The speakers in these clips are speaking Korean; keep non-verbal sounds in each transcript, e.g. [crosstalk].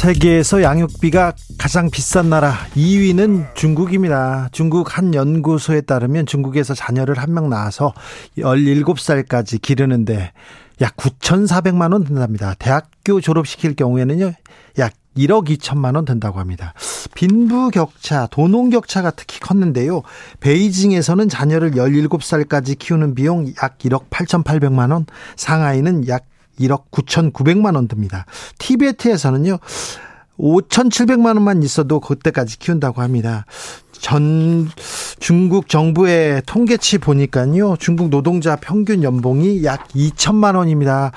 세계에서 양육비가 가장 비싼 나라 2위는 중국입니다. 중국 한 연구소에 따르면 중국에서 자녀를 한 명 낳아서 17살까지 기르는데 약 9,400만 원 든답니다. 대학교 졸업시킬 경우에는요. 약 1억 2천만 원 든다고 합니다. 빈부 격차, 도농 격차가 특히 컸는데요. 베이징에서는 자녀를 17살까지 키우는 비용 약 1억 8,800만 원, 상하이는 약 1억 9,900만 원 듭니다. 티베트에서는요. 5,700만 원만 있어도 그때까지 키운다고 합니다. 전 중국 정부의 통계치 보니까요. 중국 노동자 평균 연봉이 약 2천만 원입니다.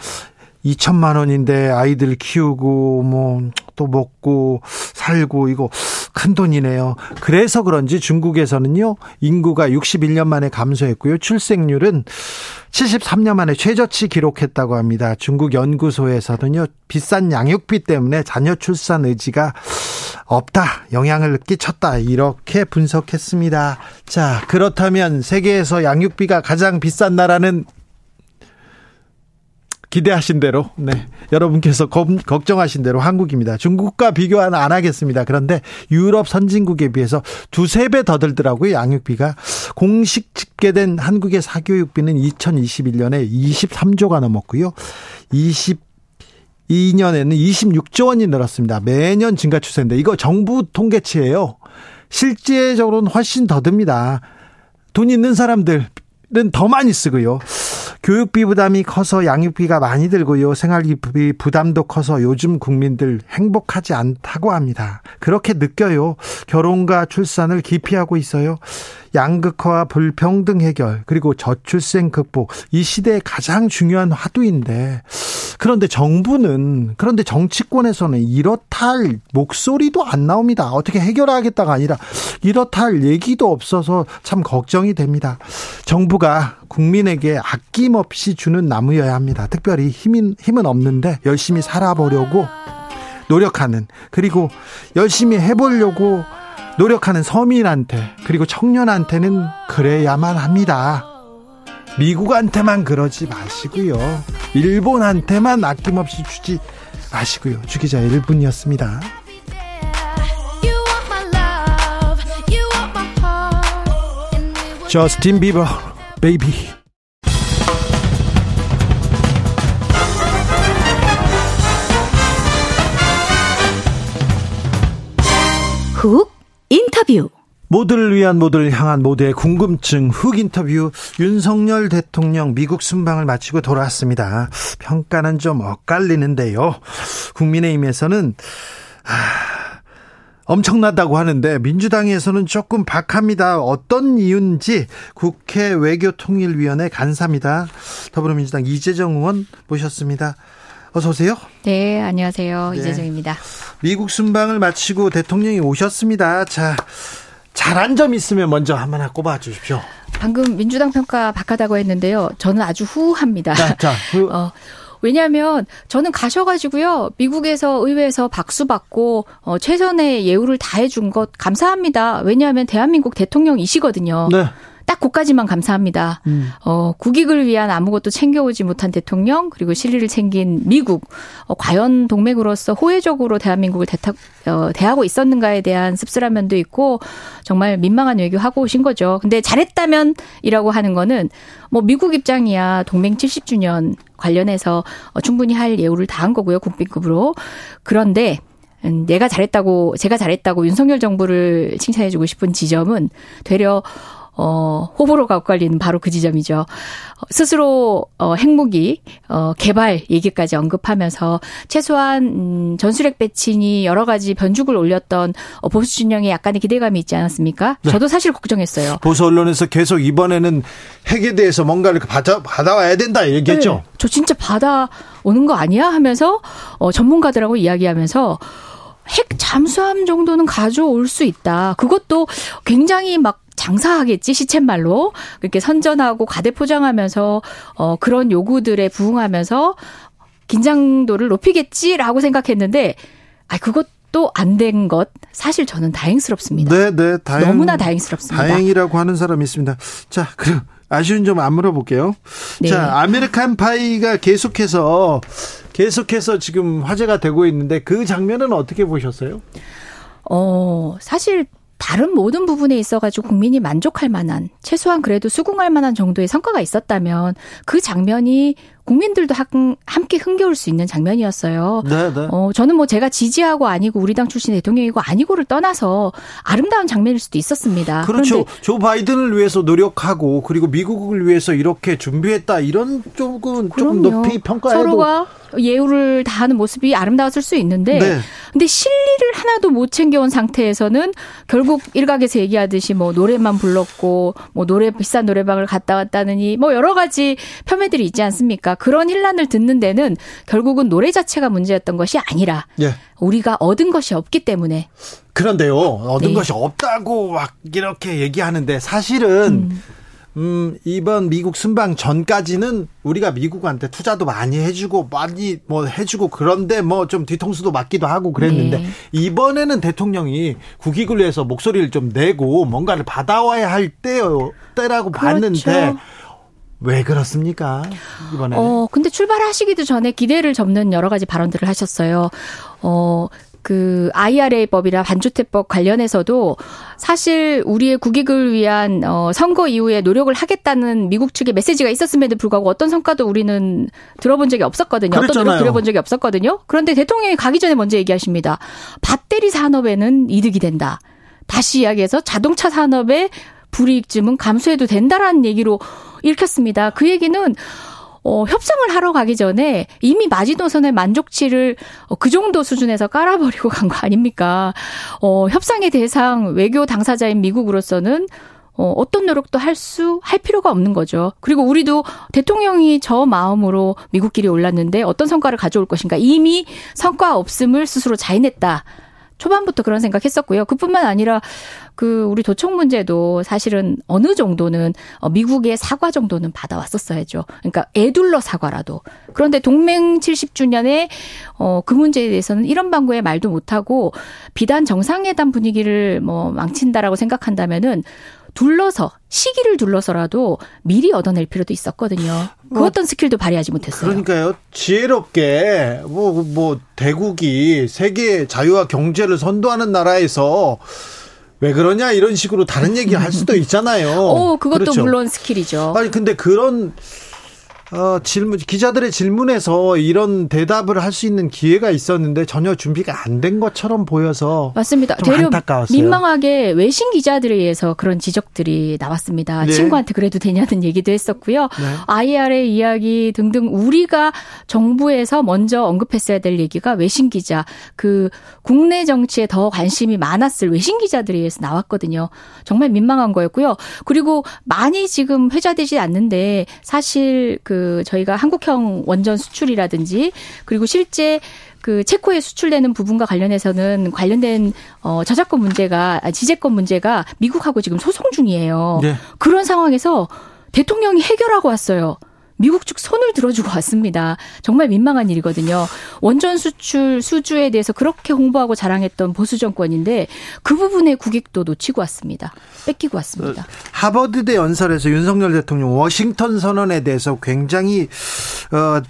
2천만 원인데 아이들 키우고 뭐 또 먹고 살고 이거 큰 돈이네요. 그래서 그런지 중국에서는요. 인구가 61년 만에 감소했고요. 출생률은 73년 만에 최저치 기록했다고 합니다. 중국 연구소에서는요. 비싼 양육비 때문에 자녀 출산 의지가 없다. 영향을 끼쳤다. 이렇게 분석했습니다. 자, 그렇다면 세계에서 양육비가 가장 비싼 나라는 기대하신 대로, 네. 여러분께서 검, 걱정하신 대로 한국입니다. 중국과 비교는 안 하겠습니다. 그런데 유럽 선진국에 비해서 두세 배 더 들더라고요. 양육비가. 공식 집계된 한국의 사교육비는 2021년에 23조가 넘었고요. 20 2년에는 26조 원이 늘었습니다. 매년 증가 추세인데 이거 정부 통계치예요. 실제적으로는 훨씬 더 듭니다. 돈 있는 사람들은 더 많이 쓰고요. 교육비 부담이 커서 양육비가 많이 들고요. 생활비 부담도 커서 요즘 국민들 행복하지 않다고 합니다. 그렇게 느껴요. 결혼과 출산을 기피하고 있어요. 양극화와 불평등 해결 그리고 저출생 극복 이 시대의 가장 중요한 화두인데 그런데 정부는 그런데 정치권에서는 이렇다 할 목소리도 안 나옵니다. 어떻게 해결하겠다가 아니라 이렇다 할 얘기도 없어서 참 걱정이 됩니다. 정부가 국민에게 아낌없이 주는 나무여야 합니다. 특별히 힘은 힘은 없는데 열심히 살아보려고 노력하는 그리고 열심히 해보려고 노력하는 서민한테 그리고 청년한테는 그래야만 합니다. 미국한테만 그러지 마시고요. 일본한테만 아낌없이 주지 마시고요. 주기자 1분이었습니다. 저스틴 비버 Baby 훅 인터뷰 모두를 위한 모두를 향한 모두의 궁금증 흑 인터뷰 윤석열 대통령 미국 순방을 마치고 돌아왔습니다. 평가는 좀 엇갈리는데요. 국민의힘에서는 아, 엄청나다고 하는데 민주당에서는 조금 박합니다. 어떤 이유인지 국회 외교통일위원회 간사입니다. 더불어민주당 이재정 의원 모셨습니다. 어서 오세요. 네, 안녕하세요. 네. 이재정입니다. 미국 순방을 마치고 대통령이 오셨습니다. 자, 잘한 점 있으면 먼저 하나 꼽아 주십시오. 방금 민주당 평가 박하다고 했는데요. 저는 아주 후합니다. 자, 자 후. [laughs] 어, 왜냐하면 저는 가셔가지고요 미국에서 의회에서 박수 받고 어, 최선의 예우를 다해준 것 감사합니다. 왜냐하면 대한민국 대통령이시거든요. 네. 딱 그까지만 감사합니다. 음. 어, 국익을 위한 아무것도 챙겨오지 못한 대통령 그리고 실리를 챙긴 미국 어, 과연 동맹으로서 호혜적으로 대한민국을 대타, 어, 대하고 있었는가에 대한 씁쓸한 면도 있고 정말 민망한 외교하고 오신 거죠. 근데 잘했다면이라고 하는 거는 뭐 미국 입장이야 동맹 70주년 관련해서 어, 충분히 할 예우를 다한 거고요. 국빈급으로. 그런데 음, 내가 잘했다고 제가 잘했다고 윤석열 정부를 칭찬해주고 싶은 지점은 되려 어, 호불호가 엇갈리는 바로 그 지점이죠. 스스로 어, 핵무기 어, 개발 얘기까지 언급하면서 최소한 음, 전술핵 배친이 여러 가지 변죽을 올렸던 어, 보수 진영에 약간의 기대감이 있지 않았습니까? 네. 저도 사실 걱정했어요. 보수 언론에서 계속 이번에는 핵에 대해서 뭔가를 받아, 받아와야 된다 얘기했죠. 네. 저 진짜 받아 오는 거 아니야 하면서 어, 전문가들하고 이야기하면서 핵 잠수함 정도는 가져올 수 있다. 그것도 굉장히 막 장사하겠지 시쳇말로 그렇게 선전하고 과대 포장하면서 어 그런 요구들에 부응하면서 긴장도를 높이겠지라고 생각했는데 아 그것도 안된 것 사실 저는 다행스럽습니다. 네, 네, 다행, 너무나 다행스럽습니다. 다행이라고 하는 사람이 있습니다. 자, 그럼 아쉬운 점 안 물어볼게요. 네. 자, American Pie가 계속해서 계속해서 지금 화제가 되고 있는데 그 장면은 어떻게 보셨어요? 어, 사실 다른 모든 부분에 있어가지고 국민이 만족할 만한 최소한 그래도 수긍할 만한 정도의 성과가 있었다면 그 장면이 국민들도 함께 흥겨울 수 있는 장면이었어요. 네, 네. 어, 저는 뭐 제가 지지하고 아니고 우리 당 출신 대통령이고 아니고를 떠나서 아름다운 장면일 수도 있었습니다. 그렇죠. 조 바이든을 위해서 노력하고 그리고 미국을 위해서 이렇게 준비했다 이런 쪽은 조금 높이 평가해도 서로가 예우를 다하는 모습이 아름다웠을 수 있는데 네. 근데 실리를 하나도 못 챙겨온 상태에서는 결국 일각에서 얘기하듯이 뭐 노래만 불렀고 뭐 노래 비싼 노래방을 갔다 왔다느니 뭐 여러 가지 폄훼들이 있지 않습니까? 그런 혼란을 듣는 데는 결국은 노래 자체가 문제였던 것이 아니라 네. 우리가 얻은 것이 없기 때문에 그런데요 얻은 네. 것이 없다고 막 이렇게 얘기하는데 사실은 음. 음, 이번 미국 순방 전까지는 우리가 미국한테 투자도 많이 해주고 많이 뭐 해주고 그런데 뭐 좀 뒤통수도 맞기도 하고 그랬는데 네. 이번에는 대통령이 국익을 위해서 목소리를 좀 내고 뭔가를 받아와야 할 때요 때라고 그렇죠. 봤는데 왜 그렇습니까? 이번에. 어, 근데 출발하시기도 전에 기대를 접는 여러 가지 발언들을 하셨어요. 어, 그 IRA법이나 반주택법 관련해서도 사실 우리의 국익을 위한 어 선거 이후에 노력을 하겠다는 미국 측의 메시지가 있었음에도 불구하고 어떤 성과도 우리는 들어본 적이 없었거든요. 그랬잖아요. 어떤 노력 들어본 적이 없었거든요. 그런데 대통령이 가기 전에 먼저 얘기하십니다. 배터리 산업에는 이득이 된다. 다시 이야기해서 자동차 산업의 불이익쯤은 감수해도 된다라는 얘기로 읽혔습니다. 그 얘기는 어, 협상을 하러 가기 전에 이미 마지노선의 만족치를 어, 그 정도 수준에서 깔아버리고 간 거 아닙니까? 어, 협상의 대상 외교 당사자인 미국으로서는 어, 어떤 노력도 할 수, 할 필요가 없는 거죠. 그리고 우리도 대통령이 저 마음으로 미국끼리 올랐는데 어떤 성과를 가져올 것인가. 이미 성과 없음을 스스로 자인했다. 초반부터 그런 생각했었고요. 그뿐만 아니라 그 우리 도청 문제도 사실은 어느 정도는 어, 미국의 사과 정도는 받아왔었어야죠. 그러니까 애둘러 사과라도. 그런데 동맹 70주년에 어, 그 문제에 대해서는 이런 방구에 말도 못하고 비단 정상회담 분위기를 뭐 망친다라고 생각한다면은 둘러서 시기를 둘러서라도 미리 얻어낼 필요도 있었거든요. 그 뭐, 어떤 스킬도 발휘하지 못했어요. 그러니까요. 지혜롭게 뭐뭐 뭐 대국이 세계 자유와 경제를 선도하는 나라에서 왜 그러냐 이런 식으로 다른 얘기 할 수도 [laughs] 있잖아요. 오, 그것도 그렇죠. 물론 스킬이죠. 아니 근데 그런 어, 질문 기자들의 질문에서 이런 대답을 할 수 있는 기회가 있었는데 전혀 준비가 안 된 것처럼 보여서 맞습니다. 되려 안타까웠어요. 민망하게 외신 기자들에 의해서 그런 지적들이 나왔습니다. 네. 친구한테 그래도 되냐는 [laughs] 얘기도 했었고요. 네. IRA 이야기 등등 우리가 정부에서 먼저 언급했어야 될 얘기가 외신 기자 그 국내 정치에 더 관심이 많았을 외신 기자들에 의해서 나왔거든요. 정말 민망한 거였고요. 그리고 많이 지금 회자되지 않는데 사실 그 저희가 한국형 원전 수출이라든지 그리고 실제 그 체코에 수출되는 부분과 관련해서는 관련된 어 저작권 문제가 아, 지재권 문제가 미국하고 지금 소송 중이에요. 네. 그런 상황에서 대통령이 해결하고 왔어요. 미국 측 손을 들어주고 왔습니다. 정말 민망한 일이거든요. 원전 수출 수주에 대해서 그렇게 홍보하고 자랑했던 보수 정권인데 그 부분의 국익도 놓치고 왔습니다. 뺏기고 왔습니다. 어, 하버드대 연설에서 윤석열 대통령 워싱턴 선언에 대해서 굉장히 어,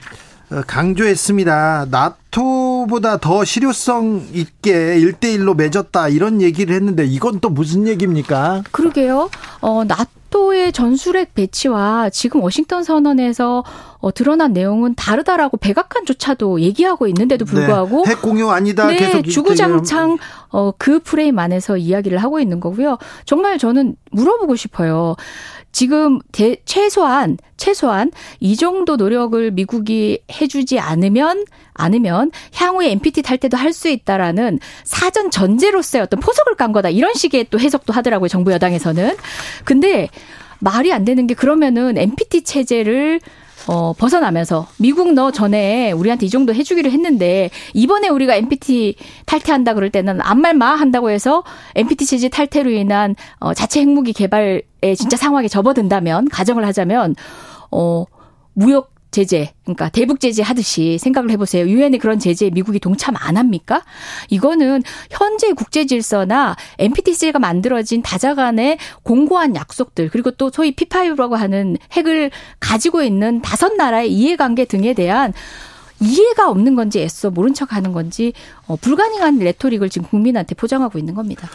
어 강조했습니다. 나토보다 더 실효성 있게 일대일로 맺었다 이런 얘기를 했는데 이건 또 무슨 얘기입니까? 그러게요. 어, 나토 나토의 전술핵 배치와 지금 워싱턴 선언에서 어, 드러난 내용은 다르다라고 백악관조차도 얘기하고 있는데도 네. 불구하고 네, 핵 공유 아니다 네, 계속 주구장창 어, 그 프레임 안에서 이야기를 하고 있는 거고요. 정말 저는 물어보고 싶어요. 지금 대, 최소한 최소한 이 정도 노력을 미국이 해주지 않으면 않으면 향후에 NPT 탈 때도 할 수 있다라는 사전 전제로서의 어떤 포석을 깐 거다 이런 식의 또 해석도 하더라고요 정부 여당에서는 근데 말이 안 되는 게 그러면은 NPT 체제를 어, 벗어나면서 미국 너 전에 우리한테 이 정도 해주기로 했는데 이번에 우리가 NPT 탈퇴한다 그럴 때는 안말마 한다고 해서 NPT 체제 탈퇴로 인한 어, 자체 핵무기 개발에 진짜 상황에 접어든다면 가정을 하자면 어 무역 제재, 그러니까 대북 제재 하듯이 생각을 해보세요. 유엔의 그런 제재에 미국이 동참 안 합니까? 이거는 현재 국제 질서나 NPTC가 만들어진 다자간의 공고한 약속들 그리고 또 소위 P5라고 하는 핵을 가지고 있는 다섯 나라의 이해관계 등에 대한 이해가 없는 건지 애써 모른 척 하는 건지 어, 불가능한 레토릭을 지금 국민한테 포장하고 있는 겁니다.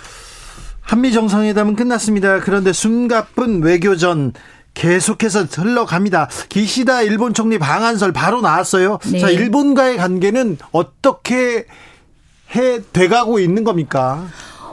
한미 정상회담은 끝났습니다. 그런데 숨가쁜 외교전 계속해서 흘러갑니다. 기시다 일본 총리 방한설 바로 나왔어요. 네. 자, 일본과의 관계는 어떻게 해 돼가고 있는 겁니까?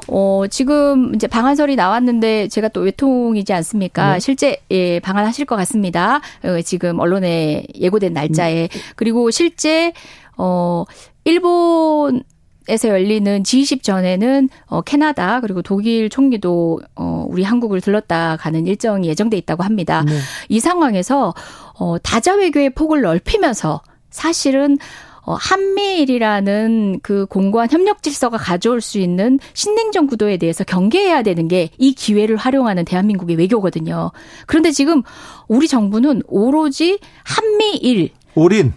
어, 지금 이제 방한설이 나왔는데 제가 또 외통이지 않습니까? 네. 실제 예, 방한하실 것 같습니다. 어, 지금 언론에 예고된 날짜에. 음. 그리고 실제 어 일본 에서 열리는 G20 전에는 어 캐나다 그리고 독일 총리도 어 우리 한국을 들렀다 가는 일정이 예정돼 있다고 합니다. 네. 이 상황에서 어 다자 외교의 폭을 넓히면서 사실은 어, 한미일이라는 그 공고한 협력 질서가 가져올 수 있는 신냉전 구도에 대해서 경계해야 되는 게 이 기회를 활용하는 대한민국의 외교거든요. 그런데 지금 우리 정부는 오로지 한미일 올인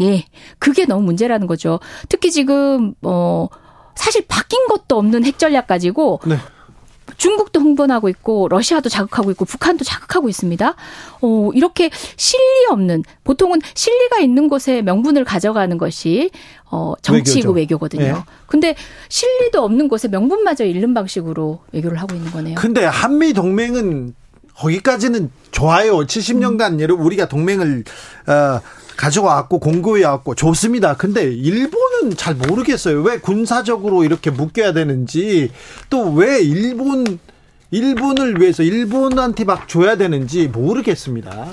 예. 그게 너무 문제라는 거죠. 특히 지금 어 사실 바뀐 것도 없는 핵 전략 가지고 네. 중국도 흥분하고 있고 러시아도 자극하고 있고 북한도 자극하고 있습니다. 어 이렇게 실리 없는 보통은 실리가 있는 곳에 명분을 가져가는 것이 어 정치고 외교거든요. 네. 근데 실리도 없는 곳에 명분마저 잃는 방식으로 외교를 하고 있는 거네요. 근데 한미 동맹은 거기까지는 좋아요. 70년간 음. 우리가 동맹을 어 가져왔고 공고해 왔고 좋습니다. 근데 일본은 잘 모르겠어요. 왜 군사적으로 이렇게 묶여야 되는지 또 왜 일본 일본을 위해서 일본한테 막 줘야 되는지 모르겠습니다.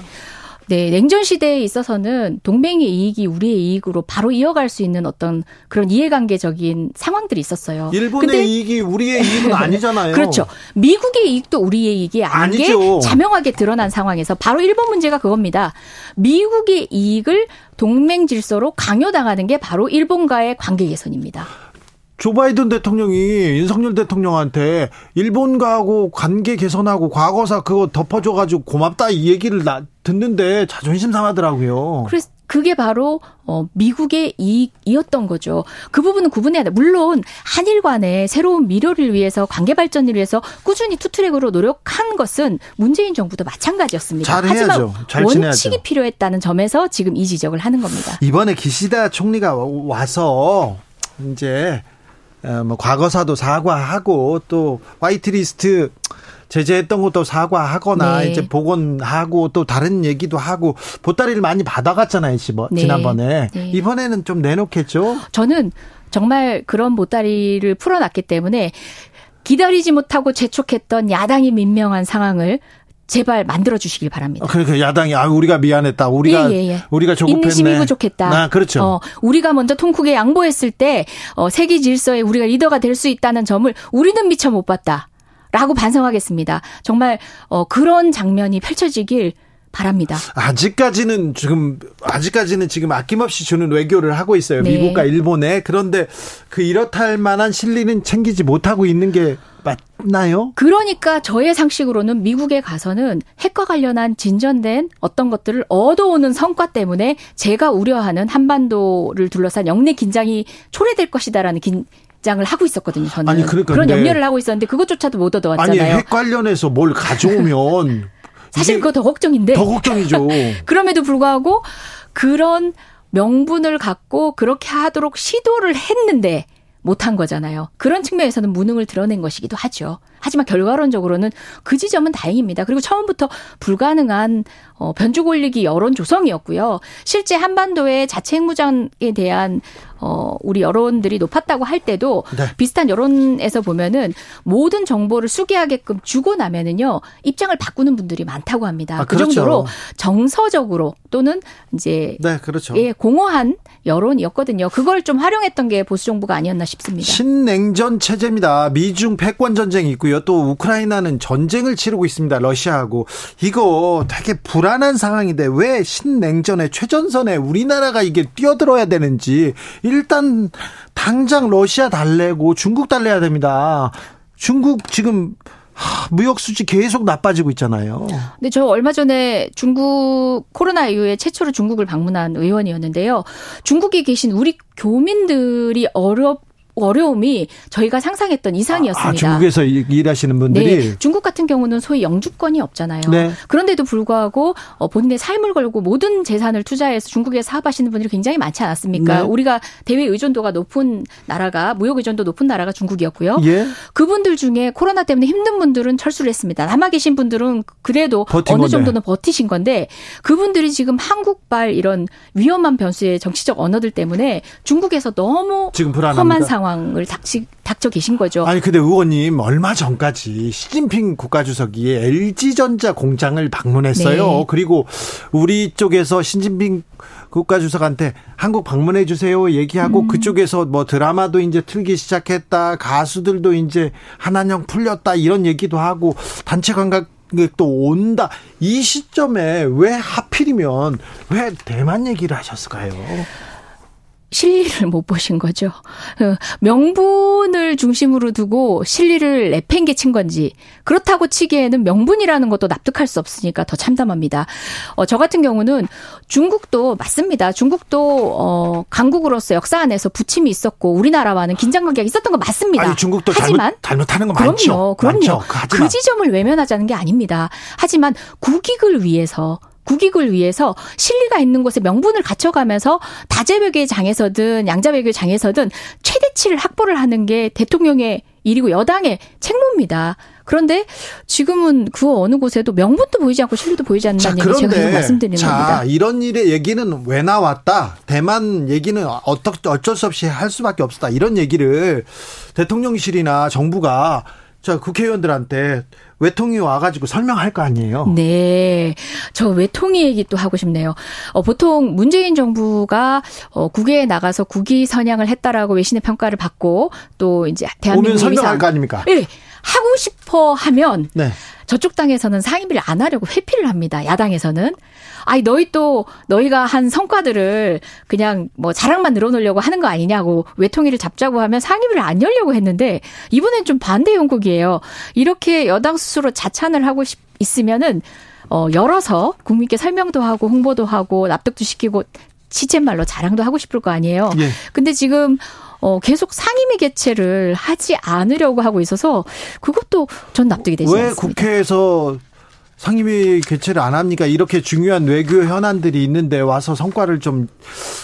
네, 냉전 시대에 있어서는 동맹의 이익이 우리의 이익으로 바로 이어갈 수 있는 어떤 그런 이해관계적인 상황들이 있었어요. 일본의 근데, 이익이 우리의 이익은 아니잖아요. [laughs] 그렇죠. 미국의 이익도 우리의 이익이 아닌 아니죠. 게 자명하게 드러난 상황에서 바로 일본 문제가 그겁니다. 미국의 이익을 동맹 질서로 강요당하는 게 바로 일본과의 관계 개선입니다. 조 바이든 대통령이 윤석열 대통령한테 일본과하고 관계 개선하고 과거사 그거 덮어줘가지고 고맙다 이 얘기를 나, 듣는데 자존심 상하더라고요. 그래서 그게 바로 어 미국의 이익이었던 거죠. 그 부분은 구분해야 돼. 물론 한일 간의 새로운 미래를 위해서 관계 발전을 위해서 꾸준히 투트랙으로 노력한 것은 문재인 정부도 마찬가지였습니다. 잘해야죠. 하지만 잘 원칙이 필요했다는 점에서 지금 이 지적을 하는 겁니다. 이번에 기시다 총리가 와서 이제 어, 뭐 과거사도 사과하고 또 화이트리스트 제재했던 것도 사과하거나 네. 이제 복원하고 또 다른 얘기도 하고 보따리를 많이 받아갔잖아요, 네. 지난번에. 네. 이번에는 좀 내놓겠죠? 저는 정말 그런 보따리를 풀어놨기 때문에 기다리지 못하고 재촉했던 야당이 민명한 상황을 제발 만들어 주시길 바랍니다. 그러니까 야당이 아 우리가 미안했다. 우리가 예, 예, 예. 우리가 조급했네. 인내심이 부족했다. 아, 그렇죠. 어, 우리가 먼저 통쿡에 양보했을 때 어, 세계 질서에 우리가 리더가 될 수 있다는 점을 우리는 미처 못 봤다. 라고 반성하겠습니다. 정말 어, 그런 장면이 펼쳐지길 바랍니다. 아직까지는 지금 아직까지는 지금 아낌없이 주는 외교를 하고 있어요. 네. 미국과 일본에 그런데 그 이렇다 할 만한 실리는 챙기지 못하고 있는 게 맞나요? 그러니까 저의 상식으로는 미국에 가서는 핵과 관련한 진전된 어떤 것들을 얻어오는 성과 때문에 제가 우려하는 한반도를 둘러싼 영내 긴장이 초래될 것이다라는 긴, 장을 하고 있었거든요. 저는 아니, 그러니까 그런 염려를 하고 있었는데 그것조차도 못 얻어왔잖아요. 아니 핵 관련해서 뭘 가져오면 [laughs] 사실 그거 더 걱정인데. 더 걱정이죠. [laughs] 그럼에도 불구하고 그런 명분을 갖고 그렇게 하도록 시도를 했는데 못한 거잖아요. 그런 측면에서는 무능을 드러낸 것이기도 하죠. 하지만 결과론적으로는 그 지점은 다행입니다. 그리고 처음부터 불가능한 어, 변죽 올리기 여론 조성이었고요. 실제 한반도의 자체 핵무장에 대한 어, 우리 여론들이 높았다고 할 때도 네. 비슷한 여론에서 보면은 모든 정보를 수기하게끔 주고 나면은요 입장을 바꾸는 분들이 많다고 합니다. 아, 그 그렇죠. 정도로 정서적으로 또는 이제 네, 그렇죠. 예, 공허한 여론이었거든요. 그걸 좀 활용했던 게 보수 정부가 아니었나 싶습니다. 신냉전 체제입니다. 미중 패권 전쟁이 있고요. 그리고요 또 우크라이나는 전쟁을 치르고 있습니다. 러시아하고 이거 되게 불안한 상황인데 왜 신냉전의 최전선에 우리나라가 이게 뛰어들어야 되는지 일단 당장 러시아 달래고 중국 달래야 됩니다. 중국 지금 무역 수지 계속 나빠지고 있잖아요. 근데 저 얼마 전에 중국 코로나 이후에 최초로 중국을 방문한 의원이었는데요. 중국에 계신 우리 교민들이 어렵 어려움이 저희가 상상했던 이상이었습니다. 아, 중국에서 일하시는 분들이 네, 중국 같은 경우는 소위 영주권이 없잖아요. 네. 그런데도 불구하고 어, 본인의 삶을 걸고 모든 재산을 투자해서 중국에 사업하시는 분들이 굉장히 많지 않았습니까? 네. 우리가 대외 의존도가 높은 나라가 무역 의존도 높은 나라가 중국이었고요. 예. 그분들 중에 코로나 때문에 힘든 분들은 철수를 했습니다. 남아 계신 분들은 그래도 어느 건데. 정도는 버티신 건데 그분들이 지금 한국발 이런 위험한 변수의 정치적 언어들 때문에 중국에서 너무 지금 불안합니다. 험한 상황 상황을 닥치, 닥쳐 계신 거죠. 아니 근데 의원님 얼마 전까지 시진핑 국가주석이 LG전자 공장을 방문했어요. 네. 그리고 우리 쪽에서 시진핑 국가주석한테 한국 방문해 주세요 얘기하고 음. 그쪽에서 뭐 드라마도 이제 틀기 시작했다 가수들도 이제 한한령 풀렸다 이런 얘기도 하고 단체 관광 또 온다. 이 시점에 왜 하필이면 왜 대만 얘기를 하셨을까요? 실리를 못 보신 거죠. 어, 명분을 중심으로 두고 실리를 내팽개친 건지 그렇다고 치기에는 명분이라는 것도 납득할 수 없으니까 더 참담합니다. 어, 저 같은 경우는 중국도 맞습니다. 중국도 어, 강국으로서 역사 안에서 부침이 있었고 우리나라와는 긴장 관계가 있었던 거 맞습니다. 아니, 중국도 하지만 잘못, 잘못하는 거 그럼요. 그럼요. 많죠. 그 지점을 외면하자는 게 아닙니다. 하지만 국익을 위해서 국익을 위해서 실리가 있는 곳에 명분을 갖춰가면서 다재외교의 장에서든 양자외교의 장에서든 최대치를 확보를 하는 게 대통령의 일이고 여당의 책무입니다. 그런데 지금은 그 어느 곳에도 명분도 보이지 않고 실리도 보이지 않는다는 자, 얘기 제가 말씀드리는 자, 겁니다. 이런 일의 얘기는 왜 나왔다? 대만 얘기는 어떻 어쩔 수 없이 할 수밖에 없었다. 이런 얘기를 대통령실이나 정부가 자 국회의원들한테 외통이 와가지고 설명할 거 아니에요. 네. 저 외통이 얘기 또 하고 싶네요. 어, 보통 문재인 정부가 어, 국외에 나가서 국위 선양을 했다라고 외신의 평가를 받고 또 이제 대한민국 오면 설명할 거 아닙니까? 네. 하고 싶어 하면 네. 저쪽 당에서는 상임위를 안 하려고 회피를 합니다. 야당에서는. 아니 너희 또 너희가 한 성과들을 그냥 뭐 자랑만 늘어놓으려고 하는 거 아니냐고 외통위를 잡자고 하면 상임위를 안 열려고 했는데 이번엔 좀 반대 용국이에요. 이렇게 여당 스스로 자찬을 하고 싶, 있으면은 어 열어서 국민께 설명도 하고 홍보도 하고 납득도 시키고 시쳇말로 자랑도 하고 싶을 거 아니에요. 예. 근데 지금 어, 계속 상임위 개최를 하지 않으려고 하고 있어서 그것도 전 납득이 되지 왜 않습니다. 왜 국회에서 상임위 개최를 안 합니까? 이렇게 중요한 외교 현안들이 있는데 와서 성과를 좀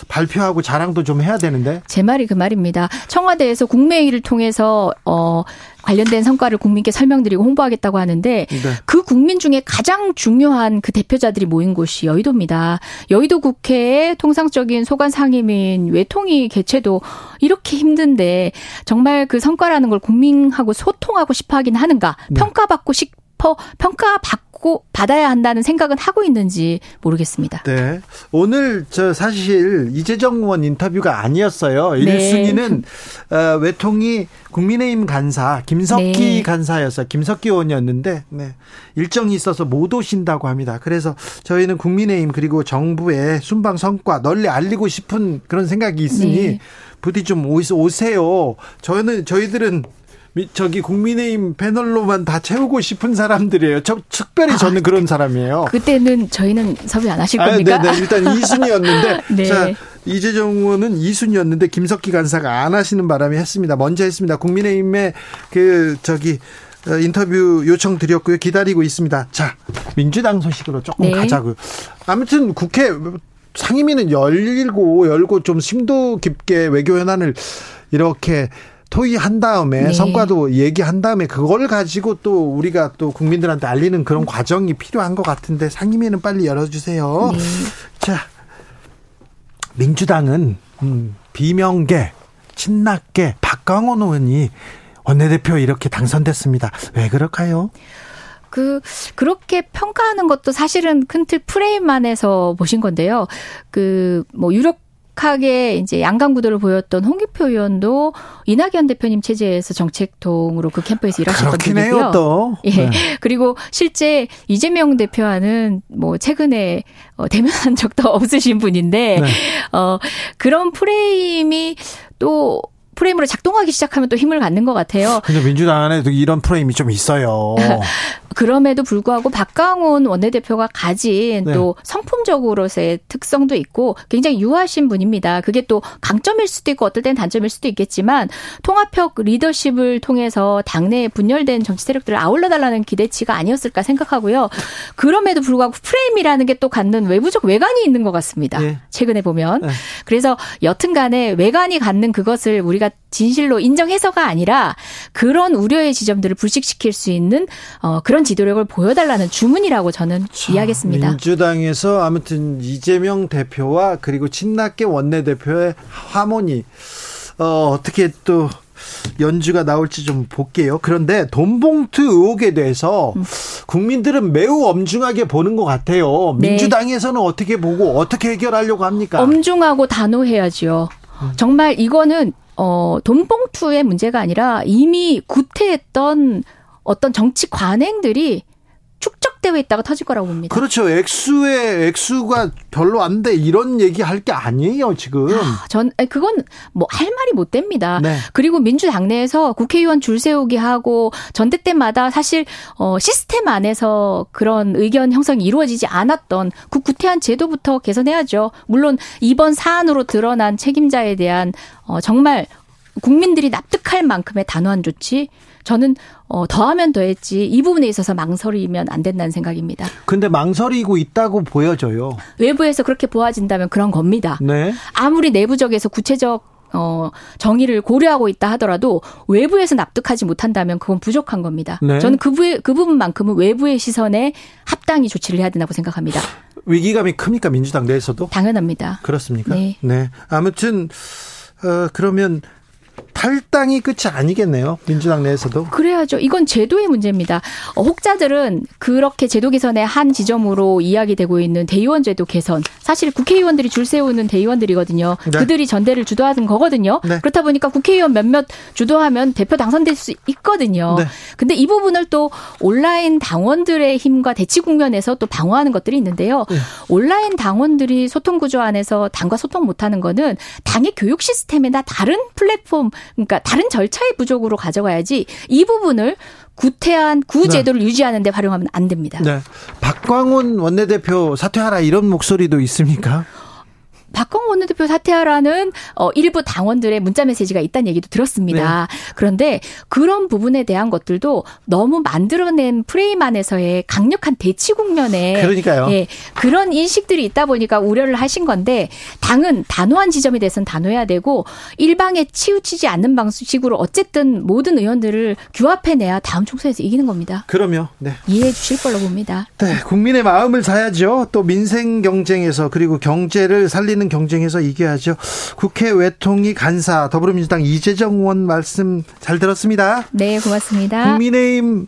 발표하고 자랑도 좀 해야 되는데. 제 말이 그 말입니다. 청와대에서 국매회의를 통해서 어 관련된 성과를 국민께 설명드리고 홍보하겠다고 하는데 네. 그 국민 중에 가장 중요한 그 대표자들이 모인 곳이 여의도입니다. 여의도 국회의 통상적인 소관 상임인 외통위 개최도 이렇게 힘든데 정말 그 성과라는 걸 국민하고 소통하고 싶어 하긴 하는가? 네. 평가받고 싶어 평가받고 받고 받아야 한다는 생각은 하고 있는지 모르겠습니다. 네. 오늘 저 사실 이재정 의원 인터뷰가 아니었어요. 네. 1순위는 어, 외통이 국민의힘 간사 김석기 네. 간사였어요. 김석기 의원이었는데 네. 일정이 있어서 못 오신다고 합니다. 그래서 저희는 국민의힘 그리고 정부의 순방 성과 널리 알리고 싶은 그런 생각이 있으니 네. 부디 좀 오세요. 저는 저희들은 저기 국민의힘 패널로만 다 채우고 싶은 사람들이에요. 저, 특별히 아, 저는 아, 그런 사람이에요. 그때는 저희는 섭외 안 하실 겁니까? 아, 네네. 일단 [laughs] 2순위였는데. 네. 자, 이재정 의원은 2순위였는데 김석기 간사가 안 하시는 바람에 했습니다. 먼저 했습니다. 국민의힘의 그 저기 어, 인터뷰 요청 드렸고요. 기다리고 있습니다. 자, 민주당 소식으로 조금 네. 가자고요. 아무튼 국회 상임위는 열고 열고 좀 심도 깊게 외교 현안을 이렇게 토의한 다음에 네. 성과도 얘기한 다음에 그걸 가지고 또 우리가 또 국민들한테 알리는 그런 과정이 필요한 것 같은데 상임위는 빨리 열어주세요. 네. 자, 민주당은 음, 비명계, 친낙계 박광원 의원이 원내대표 이렇게 당선됐습니다. 왜 그럴까요? 그 그렇게 평가하는 것도 사실은 큰 틀 프레임 안에서 보신 건데요. 그 뭐 유력 강력하게 이제 양강 구도를 보였던 홍기표 의원도 이낙연 대표님 체제에서 정책통으로 그 캠프에서 일하셨던 분이고요. 또. 예. 네. [laughs] 그리고 실제 이재명 대표와는 뭐 최근에 어, 대면한 [laughs] 적도 없으신 분인데 네. 어 그런 프레임이 또 프레임으로 작동하기 시작하면 또 힘을 갖는 것 같아요. 근데 민주당 안에도 이런 프레임이 좀 있어요. [laughs] 그럼에도 불구하고 박강원 원내대표가 가진 네. 또 성품적으로서의 특성도 있고 굉장히 유하신 분입니다. 그게 또 강점일 수도 있고 어떨 땐 단점일 수도 있겠지만 통합형 리더십을 통해서 당내에 분열된 정치 세력들을 아울러 달라는 기대치가 아니었을까 생각하고요. 그럼에도 불구하고 프레임이라는 게 또 갖는 외부적 외관이 있는 것 같습니다. 네. 최근에 보면. 네. 그래서 여튼간에 외관이 갖는 그것을 우리가 진실로 인정해서가 아니라 그런 우려의 지점들을 불식시킬 수 있는 어, 그런 지도력을 보여달라는 주문이라고 저는 자, 이해하겠습니다. 민주당에서 아무튼 이재명 대표와 그리고 친낙계 원내대표의 하모니 어, 어떻게 또 연주가 나올지 좀 볼게요. 그런데 돈봉투 의혹에 대해서 음. 국민들은 매우 엄중하게 보는 것 같아요. 네. 민주당에서는 어떻게 보고 어떻게 해결하려고 합니까? 엄중하고 단호해야죠. 음. 정말 이거는 어, 돈봉투의 문제가 아니라 이미 구태했던 어떤 정치 관행들이 축적되어 있다가 터질 거라고 봅니다. 그렇죠. 액수의 액수가 별로 안 돼. 이런 얘기 할 게 아니에요, 지금. 아, 전 그건 뭐 할 말이 못 됩니다. 네. 그리고 민주당 내에서 국회의원 줄 세우기 하고 전대 때마다 사실 어 시스템 안에서 그런 의견 형성이 이루어지지 않았던 그 구태한 제도부터 개선해야죠. 물론 이번 사안으로 드러난 책임자에 대한 어 정말 국민들이 납득할 만큼의 단호한 조치 저는 어, 더하면 더했지 이 부분에 있어서 망설이면 안 된다는 생각입니다. 근데 망설이고 있다고 보여져요. 외부에서 그렇게 보아진다면 그런 겁니다. 네. 아무리 내부적에서 구체적 어, 정의를 고려하고 있다 하더라도 외부에서 납득하지 못한다면 그건 부족한 겁니다. 네. 저는 그, 부, 그 부분만큼은 외부의 시선에 합당히 조치를 해야 된다고 생각합니다. 위기감이 큽니까 민주당 내에서도? 당연합니다. 그렇습니까? 네. 네. 아무튼 어, 그러면 탈당이 끝이 아니겠네요. 민주당 내에서도. 그래야죠. 이건 제도의 문제입니다. 어, 혹자들은 그렇게 제도 개선의 한 지점으로 이야기되고 있는 대의원 제도 개선. 사실 국회의원들이 줄 세우는 대의원들이거든요. 네. 그들이 전대를 주도하는 거거든요. 네. 그렇다 보니까 국회의원 몇몇 주도하면 대표 당선될 수 있거든요. 네. 근데 이 부분을 또 온라인 당원들의 힘과 대치 국면에서 또 방어하는 것들이 있는데요. 네. 온라인 당원들이 소통 구조 안에서 당과 소통 못하는 거는 당의 교육 시스템이나 다른 플랫폼 그러니까 다른 절차의 부족으로 가져가야지 이 부분을 구태한 구제도를 네. 유지하는 데 활용하면 안 됩니다. 네. 박광훈 원내대표 사퇴하라 이런 목소리도 있습니까? 박광 원내대표 사퇴하라는 어 일부 당원들의 문자 메시지가 있다는 얘기도 들었습니다. 네. 그런데 그런 부분에 대한 것들도 너무 만들어낸 프레임 안에서의 강력한 대치 국면에 그러니까요. 예, 그런 인식들이 있다 보니까 우려를 하신 건데 당은 단호한 지점에 대해서는 단호해야 되고 일방에 치우치지 않는 방식으로 어쨌든 모든 의원들을 규합해내야 다음 총선에서 이기는 겁니다. 그럼요. 네. 이해해 주실 걸로 봅니다. 네, 국민의 마음을 사야죠. 또 민생 경쟁에서 그리고 경제를 살리는 있는 경쟁에서 이겨야죠. 국회 외통위 간사 더불어민주당 이재정 의원 말씀 잘 들었습니다. 네, 고맙습니다. 국민의힘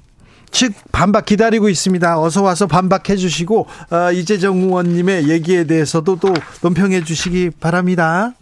측 반박 기다리고 있습니다. 어서 와서 반박해 주시고 어, 이재정 의원님의 얘기에 대해서도 또 논평해 주시기 바랍니다.